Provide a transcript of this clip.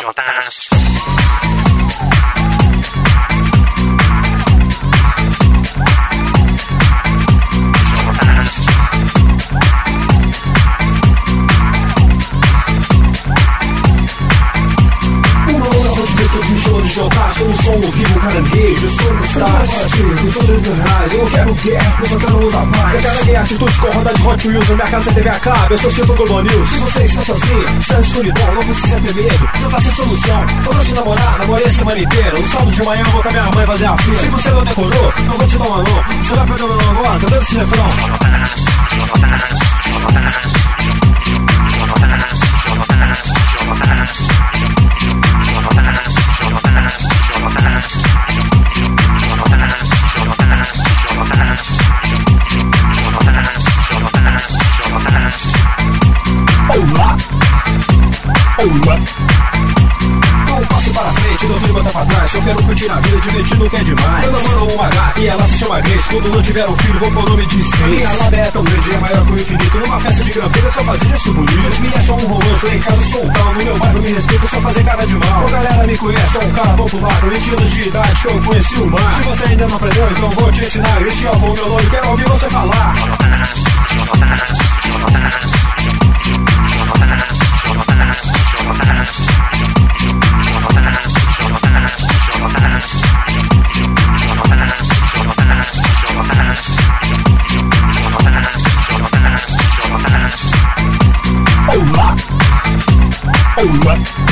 Jotaço. Jonas. jogar, sou um som vivo, caranguejo, sou um star. Eu sou do reais, eu quero guerra, eu só quero da paz. Eu quero minha atitude com roda de Hot Wheels, a minha casa é TV a cabo, eu sou Globo News. Se você está sozinho, está na escuridão, não precisa ter medo, já tá sem solução. Eu vou te namorar, namorei a semana inteira. No sábado de manhã eu vou com a minha mãe fazer a fila. Se você não decorou, eu vou te dar uma mão. Você vai perder o meu agora, cadê esse refrão? Olá! Não passe para frente, não vire botar pra trás. Eu quero curtir a vida, divertindo o que é demais. Eu namoro uma gata e ela se chama Grace. Quando não tiver um filho, vou pôr nome de Space. Minha lábia é tão grande, é maior que o infinito. Numa festa de granfeira, só fazer gesto bonito. Me acham um romântico, em casa sou um tal. No meu bairro me respeito, só fazer cara de mal. A galera me conhece, sou um cara popular. 20 anos de idade que eu conheci o mar. Se você ainda não aprendeu, então vou te ensinar. Este é o meu nome, quero ouvir você falar. what?